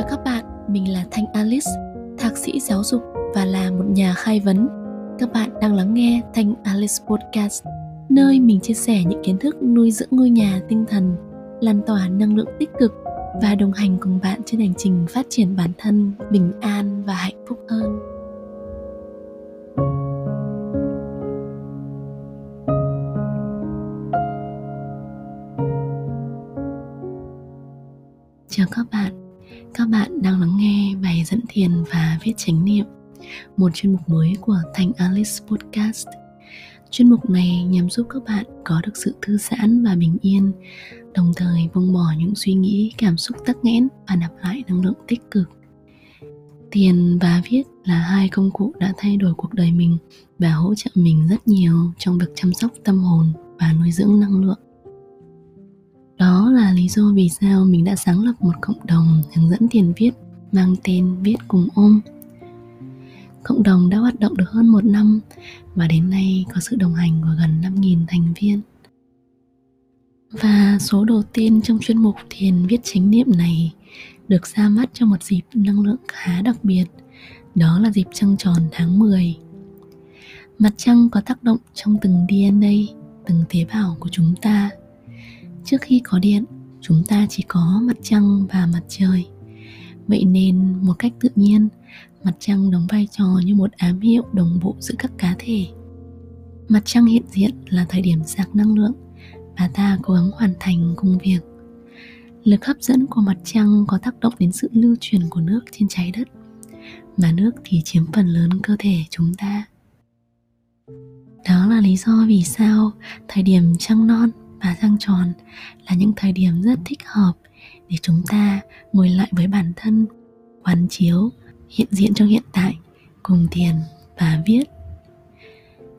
chào các bạn, mình là Thanh Alice, thạc sĩ giáo dục và là một nhà khai vấn. Các bạn đang lắng nghe Thanh Alice Podcast, nơi mình chia sẻ những kiến thức nuôi dưỡng ngôi nhà tinh thần, lan tỏa năng lượng tích cực và đồng hành cùng bạn trên hành trình phát triển bản thân bình an và hạnh phúc hơn. Chào các bạn, các bạn đang lắng nghe bài dẫn thiền và viết chánh niệm, một chuyên mục mới của Thành Alice Podcast. Chuyên mục này nhằm giúp các bạn có được sự thư giãn và bình yên, đồng thời buông bỏ những suy nghĩ, cảm xúc tắc nghẽn và nạp lại năng lượng tích cực. Thiền và viết là hai công cụ đã thay đổi cuộc đời mình và hỗ trợ mình rất nhiều trong việc chăm sóc tâm hồn và nuôi dưỡng năng lượng là lý do vì sao mình đã sáng lập một cộng đồng hướng dẫn tiền viết mang tên Viết Cùng Ôm. Cộng đồng đã hoạt động được hơn một năm và đến nay có sự đồng hành của gần 5.000 thành viên. Và số đầu tiên trong chuyên mục thiền viết chánh niệm này được ra mắt trong một dịp năng lượng khá đặc biệt, đó là dịp trăng tròn tháng 10. Mặt trăng có tác động trong từng DNA, từng tế bào của chúng ta trước khi có điện chúng ta chỉ có mặt trăng và mặt trời. Vậy nên, một cách tự nhiên, mặt trăng đóng vai trò như một ám hiệu đồng bộ giữa các cá thể. Mặt trăng hiện diện là thời điểm sạc năng lượng và ta cố gắng hoàn thành công việc. Lực hấp dẫn của mặt trăng có tác động đến sự lưu truyền của nước trên trái đất, mà nước thì chiếm phần lớn cơ thể chúng ta. Đó là lý do vì sao thời điểm trăng non và răng tròn là những thời điểm rất thích hợp để chúng ta ngồi lại với bản thân, quán chiếu, hiện diện trong hiện tại, cùng thiền và viết.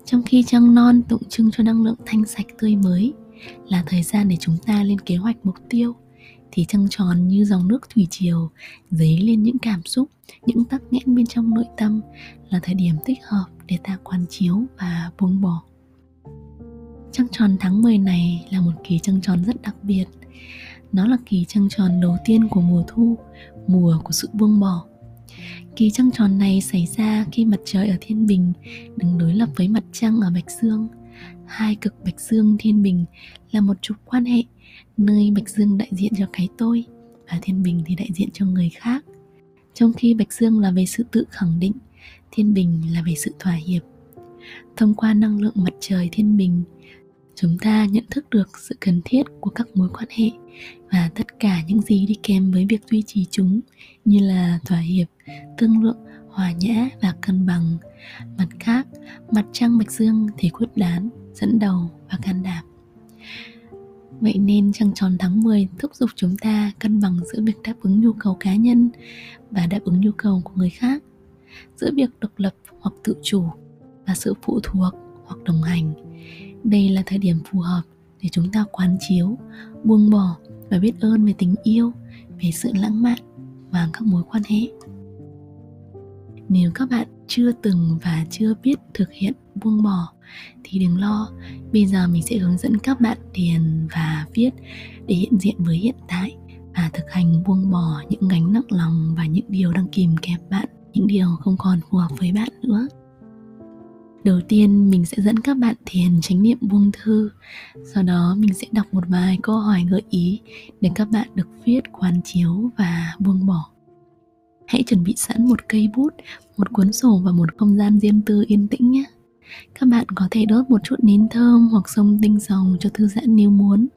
Trong khi trăng non tượng trưng cho năng lượng thanh sạch tươi mới là thời gian để chúng ta lên kế hoạch mục tiêu, thì trăng tròn như dòng nước thủy triều dấy lên những cảm xúc, những tắc nghẽn bên trong nội tâm là thời điểm thích hợp để ta quán chiếu và buông bỏ. Trăng tròn tháng 10 này là một kỳ trăng tròn rất đặc biệt. Nó là kỳ trăng tròn đầu tiên của mùa thu, Mùa của sự buông bỏ. Kỳ trăng tròn này xảy ra khi mặt trời ở Thiên Bình đứng đối lập với mặt trăng ở Bạch Dương. Hai cực Bạch Dương Thiên Bình là một trục quan hệ Nơi Bạch Dương đại diện cho cái tôi Và Thiên Bình thì đại diện cho người khác. Trong khi Bạch Dương là về sự tự khẳng định, Thiên Bình là về sự thỏa hiệp. Thông qua năng lượng mặt trời thiên bình chúng ta nhận thức được sự cần thiết của các mối quan hệ và tất cả những gì đi kèm với việc duy trì chúng như là thỏa hiệp tương lượng hòa nhã và cân bằng. Mặt khác mặt trăng bạch dương thì quyết đoán dẫn đầu và can đảm. Vậy nên trăng tròn tháng 10 thúc giục chúng ta cân bằng giữa việc đáp ứng nhu cầu cá nhân và đáp ứng nhu cầu của người khác, giữa việc độc lập hoặc tự chủ và sự phụ thuộc hoặc đồng hành đây là thời điểm phù hợp để chúng ta quán chiếu, buông bỏ và biết ơn về tình yêu, về sự lãng mạn và các mối quan hệ. Nếu các bạn chưa từng và chưa biết thực hiện buông bỏ, thì đừng lo, bây giờ mình sẽ hướng dẫn các bạn thiền và viết để hiện diện với hiện tại và thực hành buông bỏ những gánh nặng lòng và những điều đang kìm kẹp bạn, những điều không còn phù hợp với bạn nữa. Đầu tiên mình sẽ dẫn các bạn thiền chánh niệm buông thư. Sau đó mình sẽ đọc một vài câu hỏi gợi ý Để các bạn được viết quán chiếu và buông bỏ. Hãy chuẩn bị sẵn một cây bút, một cuốn sổ và một không gian riêng tư yên tĩnh nhé. Các bạn có thể đốt một chút nến thơm hoặc sông tinh dầu cho thư giãn nếu muốn.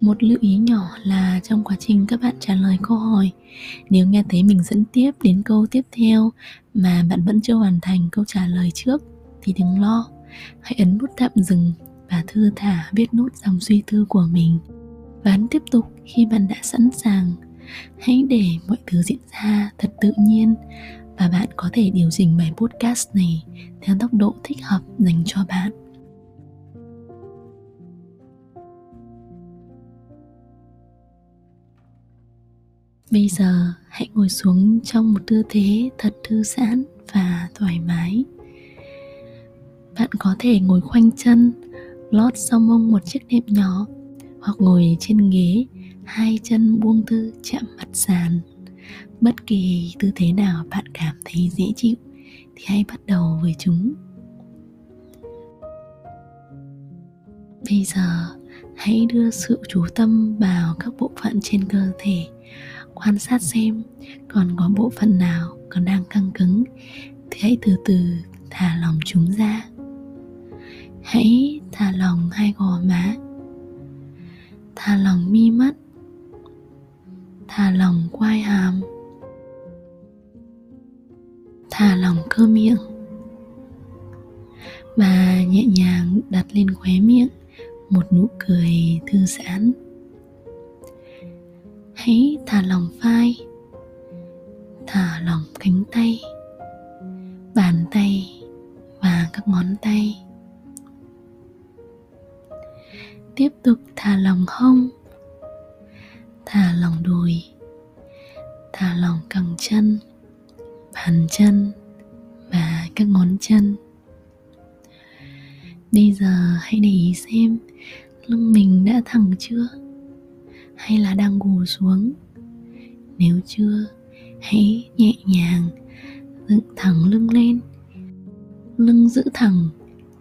Một lưu ý nhỏ là trong quá trình các bạn trả lời câu hỏi nếu nghe thấy mình dẫn tiếp đến câu tiếp theo mà bạn vẫn chưa hoàn thành câu trả lời trước thì đừng lo. Hãy ấn nút tạm dừng và thư thả viết nốt dòng suy tư của mình. Và ấn tiếp tục khi bạn đã sẵn sàng. Hãy để mọi thứ diễn ra thật tự nhiên và bạn có thể điều chỉnh bài podcast này theo tốc độ thích hợp dành cho bạn. Bây giờ hãy ngồi xuống trong một tư thế thật thư giãn và thoải mái bạn có thể ngồi khoanh chân, lót sau mông một chiếc nệm nhỏ, hoặc ngồi trên ghế, hai chân buông thư chạm mặt sàn. Bất kỳ tư thế nào bạn cảm thấy dễ chịu thì hãy bắt đầu với chúng. Bây giờ, hãy đưa sự chú tâm vào các bộ phận trên cơ thể, quan sát xem còn có bộ phận nào còn đang căng cứng thì hãy từ từ thả lòng chúng ra hãy thả lòng hai gò má. Thả lòng mi mắt. Thả lòng quai hàm. Thả lòng cơ miệng. Và nhẹ nhàng đặt lên khóe miệng một nụ cười thư giãn. Hãy thả lòng vai. Thả lòng cánh tay, bàn tay và các ngón tay tiếp tục thả lòng hông. Thả lòng đùi. Thả lòng cẳng chân, bàn chân và các ngón chân. Bây giờ hãy để ý xem lưng mình đã thẳng chưa? Hay là đang gù xuống? Nếu chưa, hãy nhẹ nhàng dựng thẳng lưng lên. Lưng giữ thẳng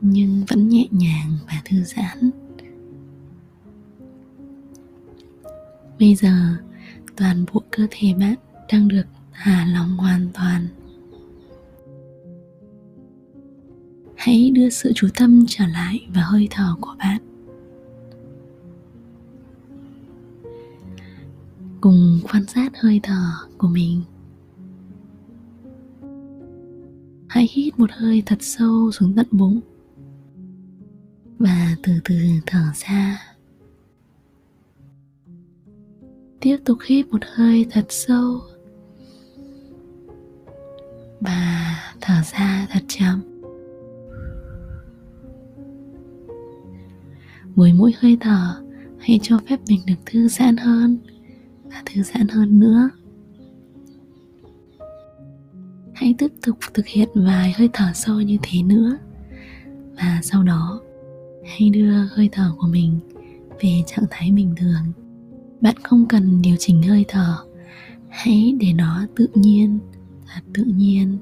nhưng vẫn nhẹ nhàng và thư giãn. Bây giờ, toàn bộ cơ thể bạn đang được thả lỏng hoàn toàn. Hãy đưa sự chú tâm trở lại vào hơi thở của bạn. Cùng quan sát hơi thở của mình. Hãy hít một hơi thật sâu xuống tận bụng. Và từ từ thở ra. Tiếp tục hít một hơi thật sâu. Và thở ra thật chậm. Với mỗi hơi thở, hãy cho phép mình được thư giãn hơn và thư giãn hơn nữa. Hãy tiếp tục thực hiện vài hơi thở sâu như thế nữa. Và sau đó, hãy đưa hơi thở của mình về trạng thái bình thường bạn không cần điều chỉnh hơi thở. Hãy để nó tự nhiên thật tự nhiên.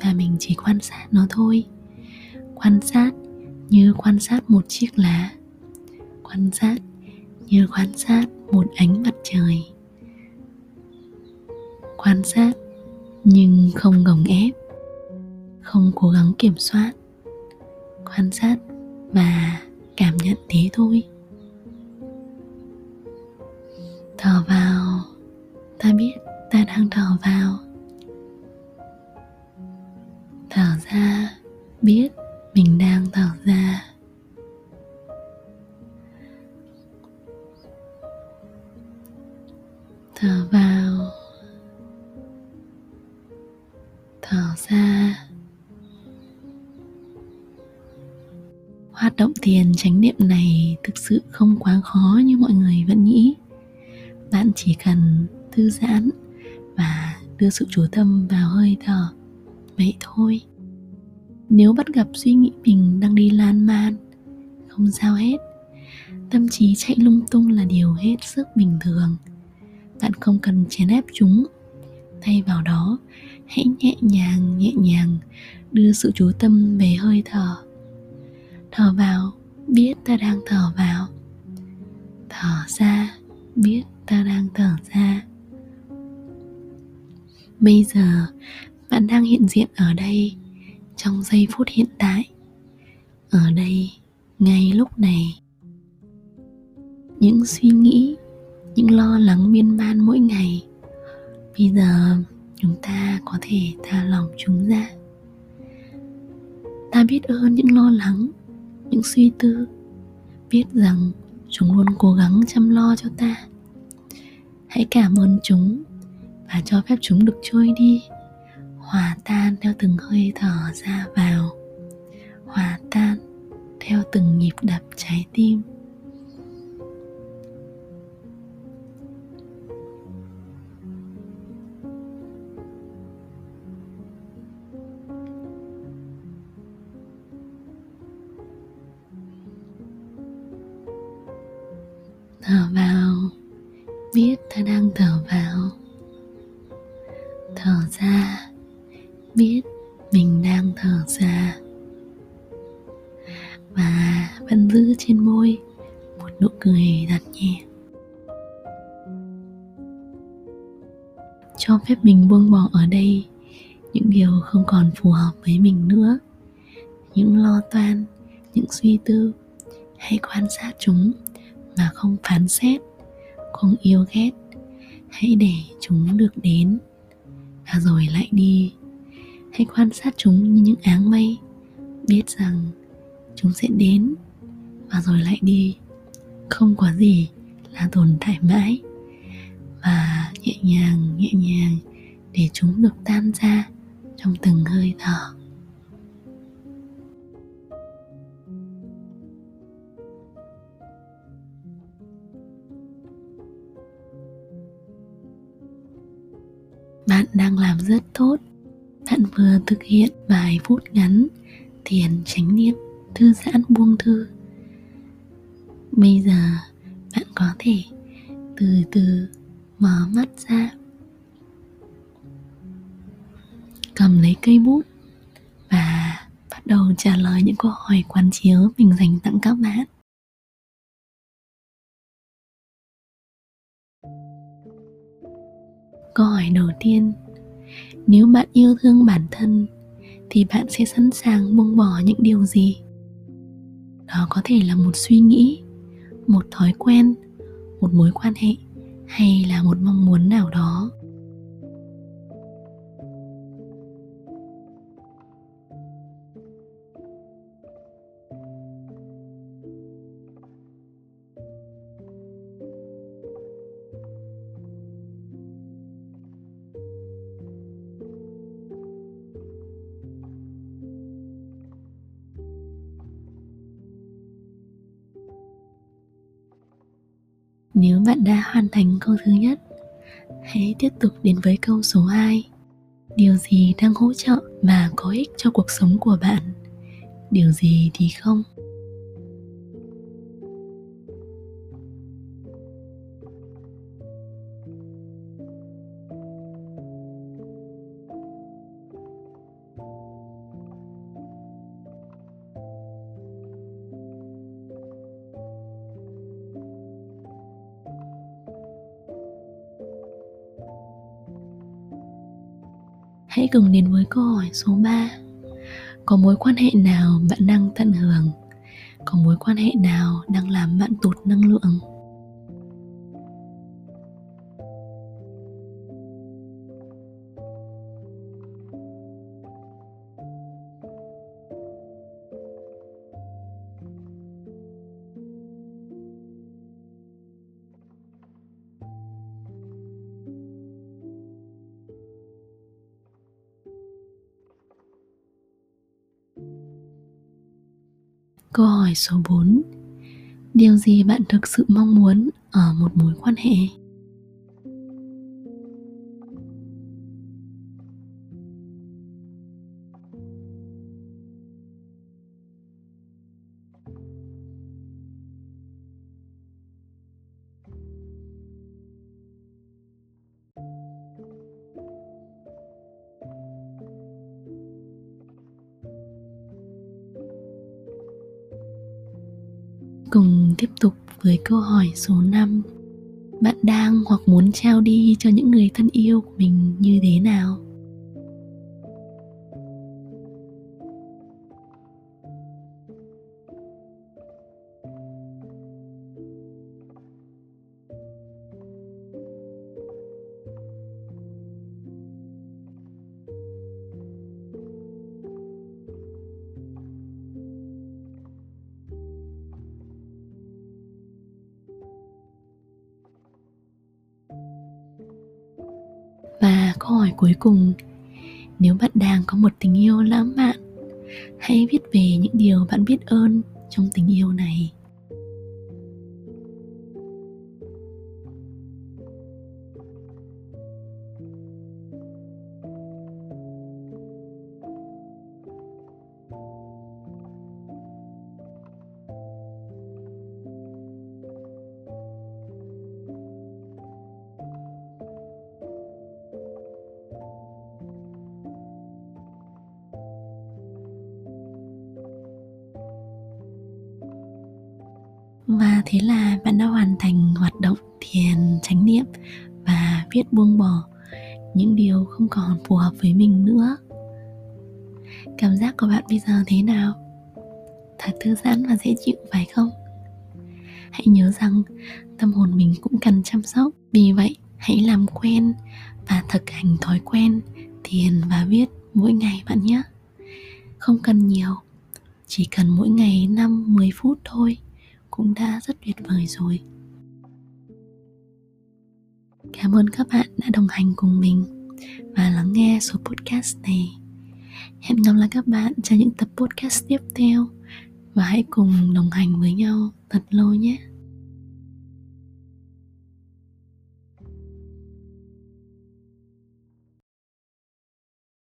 Và mình chỉ quan sát nó thôi. Quan sát như quan sát một chiếc lá. Quan sát như quan sát một ánh mặt trời. Quan sát nhưng không gồng ép. Không cố gắng kiểm soát. Quan sát và cảm nhận thế thôi thở vào. Ta biết ta đang thở vào. Thở ra, biết mình đang thở ra. Thở vào. Thở ra. Hoạt động thiền chánh niệm này thực sự không quá khó như chỉ cần thư giãn và đưa sự chú tâm vào hơi thở. Vậy thôi. Nếu bắt gặp suy nghĩ mình đang đi lan man, không sao hết. Tâm trí chạy lung tung là điều hết sức bình thường. Bạn không cần chèn ép chúng. Thay vào đó, hãy nhẹ nhàng nhẹ nhàng đưa sự chú tâm về hơi thở. Thở vào, biết ta đang thở vào. Thở ra, biết ta đang thở ra. Bây giờ, bạn đang hiện diện ở đây, trong giây phút hiện tại. Ở đây, ngay lúc này. Những suy nghĩ, những lo lắng miên man mỗi ngày. Bây giờ, chúng ta có thể tha lòng chúng ra. Ta biết ơn những lo lắng, những suy tư. Biết rằng chúng luôn cố gắng chăm lo cho ta hãy cảm ơn chúng và cho phép chúng được trôi đi. Hòa tan theo từng hơi thở ra vào. Hòa tan theo từng nhịp đập trái tim. Thở ra, biết mình đang thở ra. Và vẫn giữ trên môi một nụ cười thật nhẹ. Cho phép mình buông bỏ ở đây những điều không còn phù hợp với mình nữa. Những lo toan, những suy tư hãy quan sát chúng mà không phán xét, không yêu ghét, hãy để chúng được đến và rồi lại đi. Hãy quan sát chúng như những áng mây. Biết rằng chúng sẽ đến. Và rồi lại đi. Không có gì là tồn tại mãi. Và nhẹ nhàng nhẹ nhàng để chúng được tan ra trong từng hơi thở. Bạn đang làm rất tốt. Bạn vừa thực hiện vài phút ngắn thiền chánh niệm, thư giãn buông thư. Bây giờ bạn có thể từ từ mở mắt ra. Cầm lấy cây bút và bắt đầu trả lời những câu hỏi quán chiếu mình dành tặng các bạn. Câu hỏi đầu tiên. Nếu bạn yêu thương bản thân, thì bạn sẽ sẵn sàng buông bỏ những điều gì? Đó có thể là một suy nghĩ, một thói quen, một mối quan hệ hay là một mong muốn nào đó. Nếu bạn đã hoàn thành câu thứ nhất, hãy tiếp tục đến với câu số 2. Điều gì đang hỗ trợ mà có ích cho cuộc sống của bạn? Điều gì thì không? Hãy cùng đến với câu hỏi số 3 Có mối quan hệ nào bạn đang tận hưởng? Có mối quan hệ nào đang làm bạn tụt năng lượng? Câu hỏi số 4 Điều gì bạn thực sự mong muốn ở một mối quan hệ? Cùng tiếp tục với câu hỏi số 5 Bạn đang hoặc muốn trao đi cho những người thân yêu của mình như thế nào? Câu hỏi cuối cùng, Nếu bạn đang có một tình yêu lãng mạn, Hãy viết về những điều bạn biết ơn trong tình yêu này. Và thế là bạn đã hoàn thành hoạt động thiền chánh niệm và viết buông bỏ những điều không còn phù hợp với mình nữa. Cảm giác của bạn bây giờ thế nào? Thật thư giãn và dễ chịu phải không? Hãy nhớ rằng tâm hồn mình cũng cần chăm sóc. Vì vậy, hãy làm quen và thực hành thói quen thiền và viết mỗi ngày bạn nhé. Không cần nhiều, chỉ cần mỗi ngày 5-10 phút thôi cũng đã rất tuyệt vời rồi. Cảm ơn các bạn đã đồng hành cùng mình và lắng nghe số podcast này. Hẹn gặp lại các bạn trong những tập podcast tiếp theo và hãy cùng đồng hành với nhau thật lâu nhé.